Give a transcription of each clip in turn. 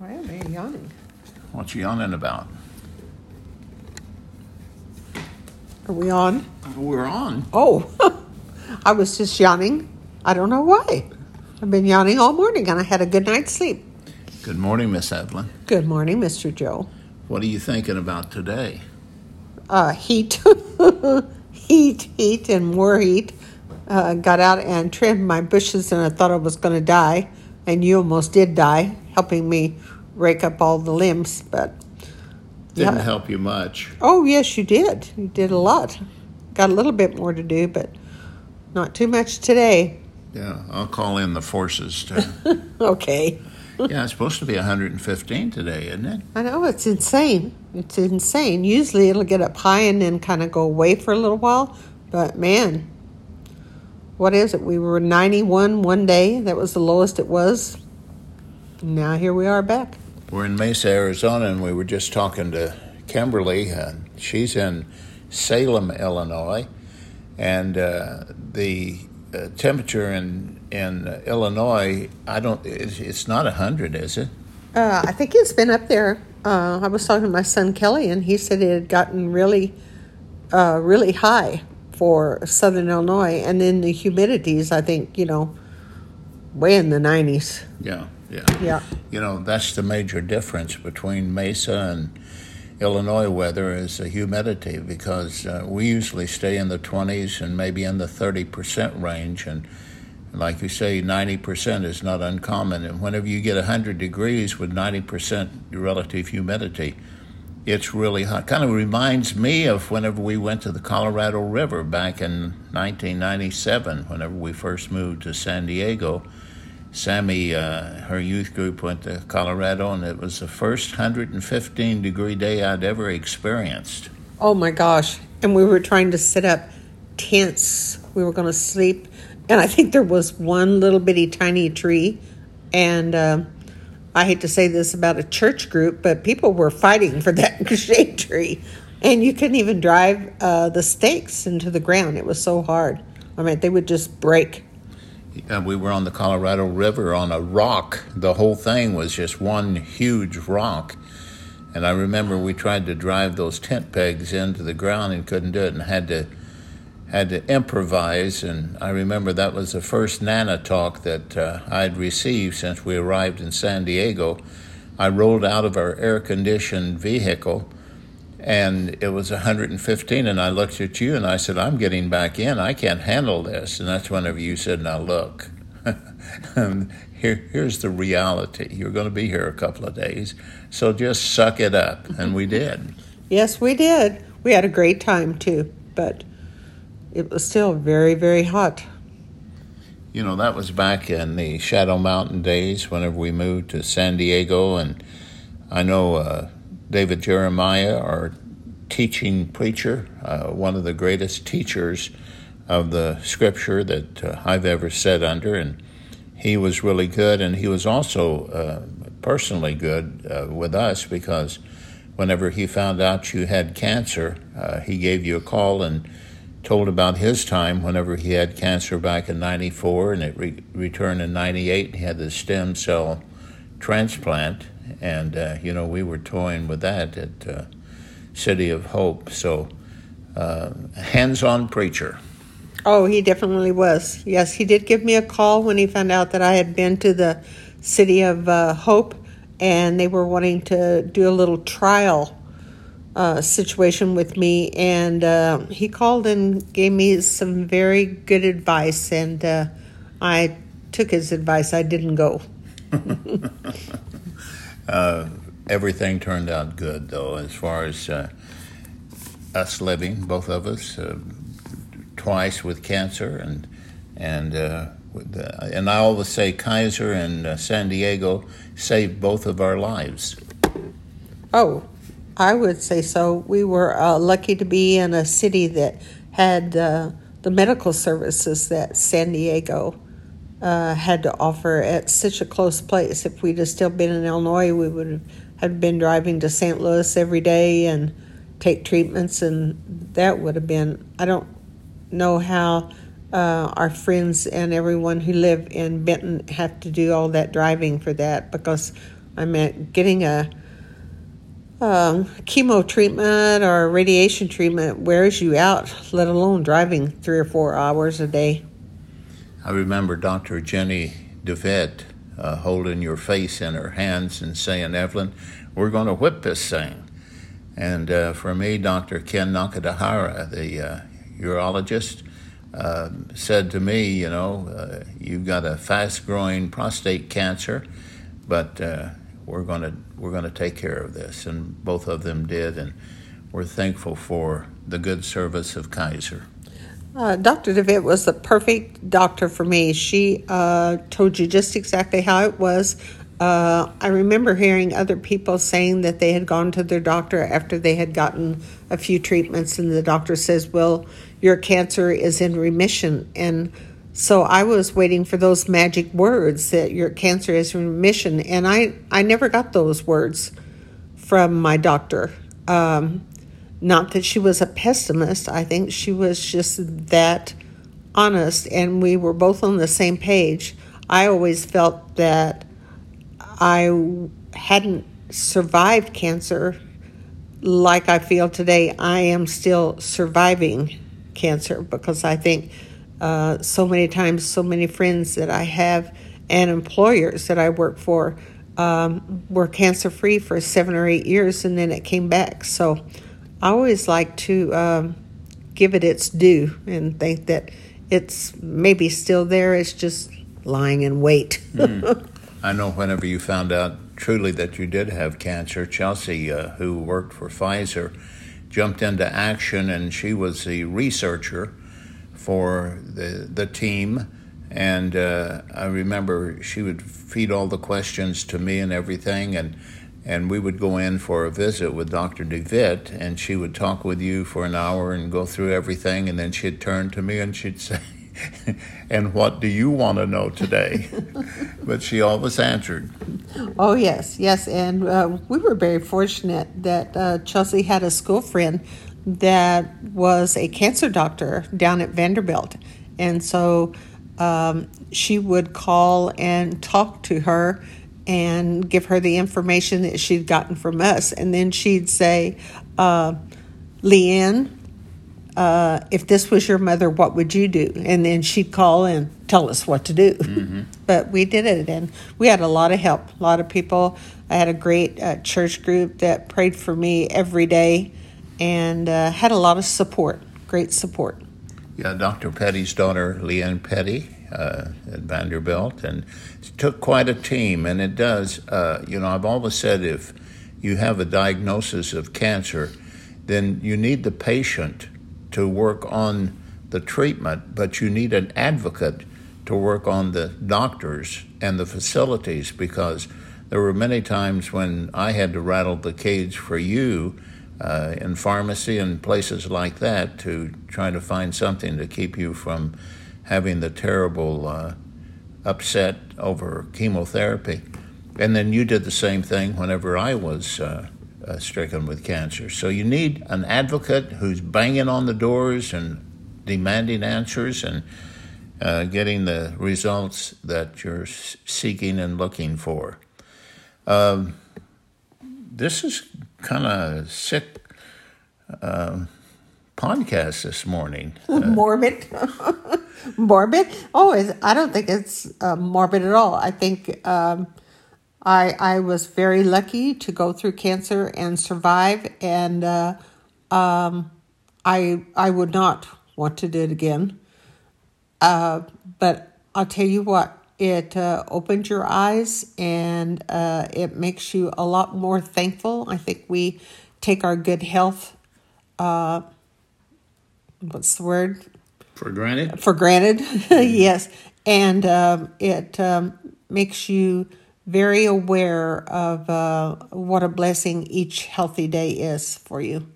Why am I yawning? What you yawning about? Are we on? We're on. Oh, I was just yawning. I don't know why. I've been yawning all morning and I had a good night's sleep. Good morning, Miss Evelyn. Good morning, Mr. Joe. What are you thinking about today? Uh, heat, heat, heat, and more heat. Uh, got out and trimmed my bushes and I thought I was going to die. And you almost did die, helping me rake up all the limbs. But Didn't Yeah. help you much. oh, yes, you did. You did a lot. Got a little bit more to do, but not too much today. Yeah, I'll call in the forces. To, Okay. yeah, it's supposed to be 115 today, isn't it? I know it's insane. It's insane. Usually it'll get up high and then kind of go away for a little while. But man, what is it? We were 91 one day. That was the lowest it was. Now here we are back. We're in Mesa, Arizona, and we were just talking to Kimberly. And she's in Salem, Illinois, and uh, the uh, temperature in in Illinois, I don't. It's, it's not 100, is it? Uh, I think it's been up there. Uh, I was talking to my son Kelly, and he said it had gotten really, uh, really high for southern Illinois. And then the humidities, I think, you know, way in the 90s. Yeah, yeah. Yeah. You know, that's the major difference between Mesa and Illinois weather is the humidity because uh, we usually stay in the 20s and maybe in the 30% range. And like you say, 90% is not uncommon. And whenever you get 100 degrees with 90% relative humidity, it's really hot. Kind of reminds me of whenever we went to the Colorado River back in 1997, whenever we first moved to San Diego. Sammy, uh, her youth group went to Colorado, and it was the first 115 degree day I'd ever experienced. Oh my gosh. And we were trying to set up tents. We were going to sleep. And I think there was one little bitty tiny tree. And um I hate to say this about a church group, but people were fighting for that shade tree. And you couldn't even drive uh, the stakes into the ground. It was so hard. I mean, they would just break. Uh, we were on the Colorado River on a rock. The whole thing was just one huge rock. And I remember we tried to drive those tent pegs into the ground and couldn't do it and had to had to improvise. And I remember that was the first Nana talk that uh, I'd received since we arrived in San Diego. I rolled out of our air conditioned vehicle and it was 115 and i looked at you and i said i'm getting back in. I can't handle this. And that's whenever you said now look here, here's the reality. You're going to be here a couple of days so just suck it up. And we did. Yes, we did. We had a great time too, but it was still very, very hot. you know that was back in the shadow mountain days whenever we moved to san diego and i know uh, david jeremiah our teaching preacher uh, one of the greatest teachers of the scripture that uh, i've ever sat under and he was really good and he was also uh, personally good uh, with us because whenever he found out you had cancer uh, he gave you a call and told about his time whenever he had cancer back in 94 and it re- returned in 98 he had the stem cell transplant and uh, you know we were toying with that at uh, city of hope so uh, hands-on preacher Oh, he definitely was. Yes, he did give me a call when he found out that I had been to the city of uh, Hope and they were wanting to do a little trial uh, situation with me. And uh, he called and gave me some very good advice, and uh, I took his advice. I didn't go. uh, everything turned out good though as far as uh, us living both of us uh, twice with cancer and and uh, the, and I always say Kaiser and uh, San Diego saved both of our lives. Oh, I would say so. We were lucky to be in a city that had the medical services that San Diego uh, had to offer at such a close place. If we'd have still been in Illinois, we would have been driving to St. Louis every day and take treatments, and that would have been. I don't know how uh, our friends and everyone who live in Benton have to do all that driving for that because I meant getting a um, chemo treatment or radiation treatment wears you out, let alone driving three or four hours a day. I remember Dr. Jenny DeVette uh, holding your face in her hands and saying, Evelyn, we're going to whip this thing. And uh, for me, Dr. Ken Nakadahara, the uh, urologist, uh, said to me, you know, uh, you've got a fast-growing prostate cancer, but uh, we're going to we're going to take care of this. And both of them did, and we're thankful for the good service of Kaiser. Uh, Dr. DeVitt was the perfect doctor for me. She uh, told you just exactly how it was. Uh, I remember hearing other people saying that they had gone to their doctor after they had gotten a few treatments, and the doctor says, Well, your cancer is in remission. And so I was waiting for those magic words that your cancer is in remission, and I, I never got those words from my doctor. Um, not that she was a pessimist, I think she was just that honest, and we were both on the same page. I always felt that I hadn't survived cancer like I feel today. I am still surviving cancer because I think uh, so many times, so many friends that I have and employers that I work for um, were cancer free for seven or eight years and then it came back. So I always like to um, give it its due and think that it's maybe still there, it's just lying in wait. mm. I know whenever you found out truly that you did have cancer, Chelsea, uh, who worked for Pfizer, jumped into action, and she was the researcher for the the team. And uh, I remember she would feed all the questions to me and everything, and and we would go in for a visit with Dr. DeVitt, and she would talk with you for an hour and go through everything, and then she'd turn to me and she'd say, "And what do you want to know today?" but she always answered. Oh yes, yes, and uh, we were very fortunate that uh, Chelsea had a school friend that was a cancer doctor down at Vanderbilt, and so um, she would call and talk to her and give her the information that she'd gotten from us, and then she'd say, uh, "Leanne." Uh, if this was your mother, what would you do? And then she'd call and tell us what to do. Mm-hmm. but we did it, and we had a lot of help. A lot of people. I had a great uh, church group that prayed for me every day, and uh, had a lot of support. Great support. Yeah, Dr. Petty's daughter, Leanne Petty, uh, at Vanderbilt, and it took quite a team. And it does. Uh, you know, I've always said if you have a diagnosis of cancer, then you need the patient to work on the treatment, but you need an advocate to work on the doctors and the facilities because there were many times when I had to rattle the cage for you uh, in pharmacy and places like that to try to find something to keep you from having the terrible uh, upset over chemotherapy. And then you did the same thing whenever I was uh, uh stricken with cancer. So you need an advocate who's banging on the doors and demanding answers and uh, getting the results that you're seeking and looking for. Um, this is kind of sick uh, podcast this morning. Uh, morbid, morbid. Oh, I don't think it's uh, morbid at all. I think um, I I was very lucky to go through cancer and survive, and uh, um, I I would not want to do it again. Uh, but I'll tell you what, it uh, opens your eyes and uh, it makes you a lot more thankful. I think we take our good health, uh, what's the word? For granted. For granted, yes. And um, it um, makes you very aware of uh, what a blessing each healthy day is for you.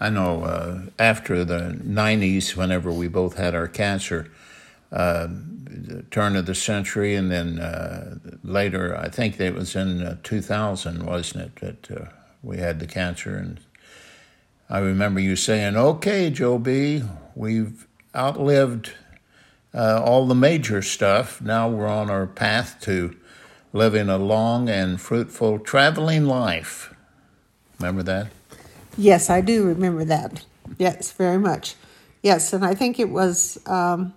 I know uh, after the 90s, whenever we both had our cancer, uh, the turn of the century, and then uh, later, I think it was in uh, 2000, wasn't it, that uh, we had the cancer. And I remember you saying, okay, Joe B., we've outlived uh, all the major stuff. Now we're on our path to living a long and fruitful traveling life. Remember that? Yes, I do remember that. Yes, very much. Yes, and I think it was. Um,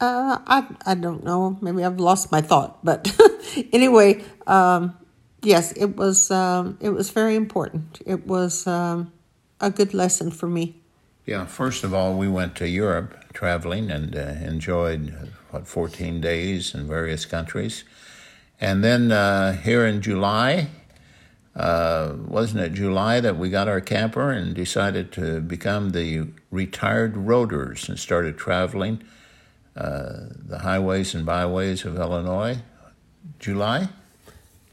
uh, I I don't know. Maybe I've lost my thought, but anyway, um, yes, it was. Um, it was very important. It was um, a good lesson for me. Yeah. First of all, we went to Europe traveling and uh, enjoyed what 14 days in various countries, and then uh, here in July uh, wasn't it July that we got our camper and decided to become the retired roaders and started traveling uh, the highways and byways of Illinois? July?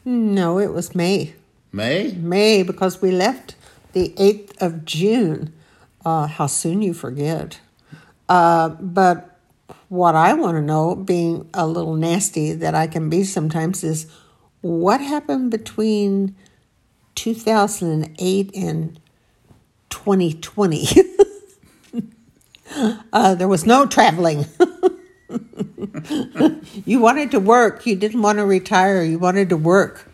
No, it was May. May? May, because we left the 8th of June. Uh, how soon you forget. Uh, but what I want to know, being a little nasty that I can be sometimes, is what happened between 2008 and 2020. uh, there was no traveling. you wanted to work. You didn't want to retire. You wanted to work.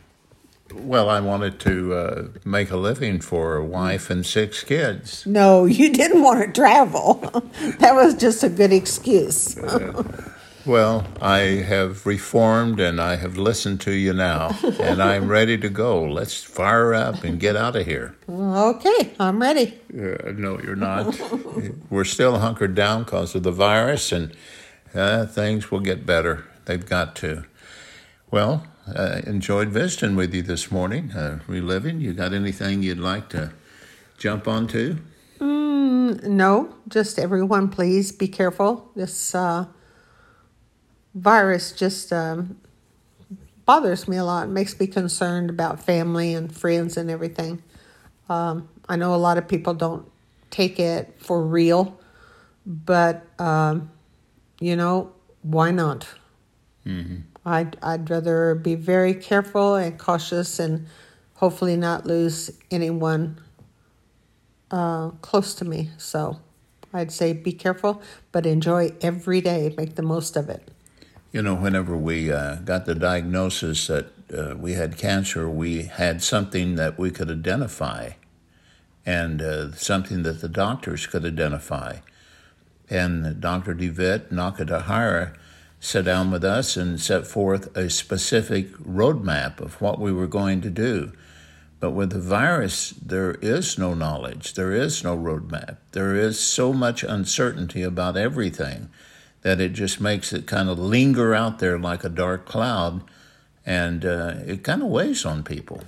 Well, I wanted to uh, make a living for a wife and six kids. No, you didn't want to travel. that was just a good excuse. uh, well, I have reformed and I have listened to you now, and I'm ready to go. Let's fire up and get out of here. Okay, I'm ready. Uh, no, you're not. We're still hunkered down because of the virus, and uh, things will get better. They've got to. Well, uh, enjoyed visiting with you this morning, uh, reliving. You got anything you'd like to jump onto? Mm, no, just everyone, please be careful. This uh, virus just um, bothers me a lot. It makes me concerned about family and friends and everything. Um, I know a lot of people don't take it for real, but um, you know, why not? Mm-hmm. I'd, I'd rather be very careful and cautious and hopefully not lose anyone uh, close to me. So I'd say be careful, but enjoy every day. Make the most of it. You know, whenever we uh, got the diagnosis that uh, we had cancer, we had something that we could identify and uh, something that the doctors could identify. And Dr. DeVitt Nakadahara sat down with us and set forth a specific roadmap of what we were going to do. But with the virus, there is no knowledge, there is no roadmap, there is so much uncertainty about everything that it just makes it kind of linger out there like a dark cloud, and uh, it kind of weighs on people.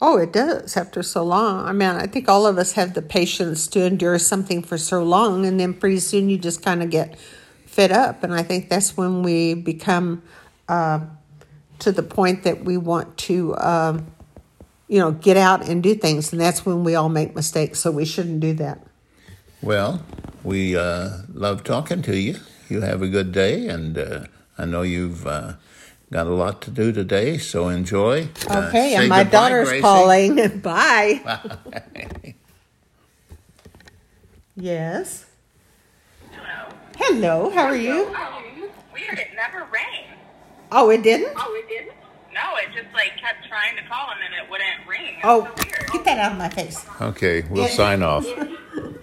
Oh, it does after so long. I mean, I think all of us have the patience to endure something for so long, and then pretty soon you just kind of get fed up. And I think that's when we become uh, to the point that we want to, um, you know, get out and do things, and that's when we all make mistakes. So we shouldn't do that. Well, we uh, love talking to you you have a good day, and uh, I know you've uh, got a lot to do today, so enjoy. Uh, okay, and my goodbye, daughter's Gracie. calling. Bye. yes. Hello. Hello, how are you? Oh, weird, it never rang. Oh, it didn't? Oh, it didn't? No, it just like kept trying to call and then it wouldn't ring. oh, so get that out of my face. Okay, we'll sign off.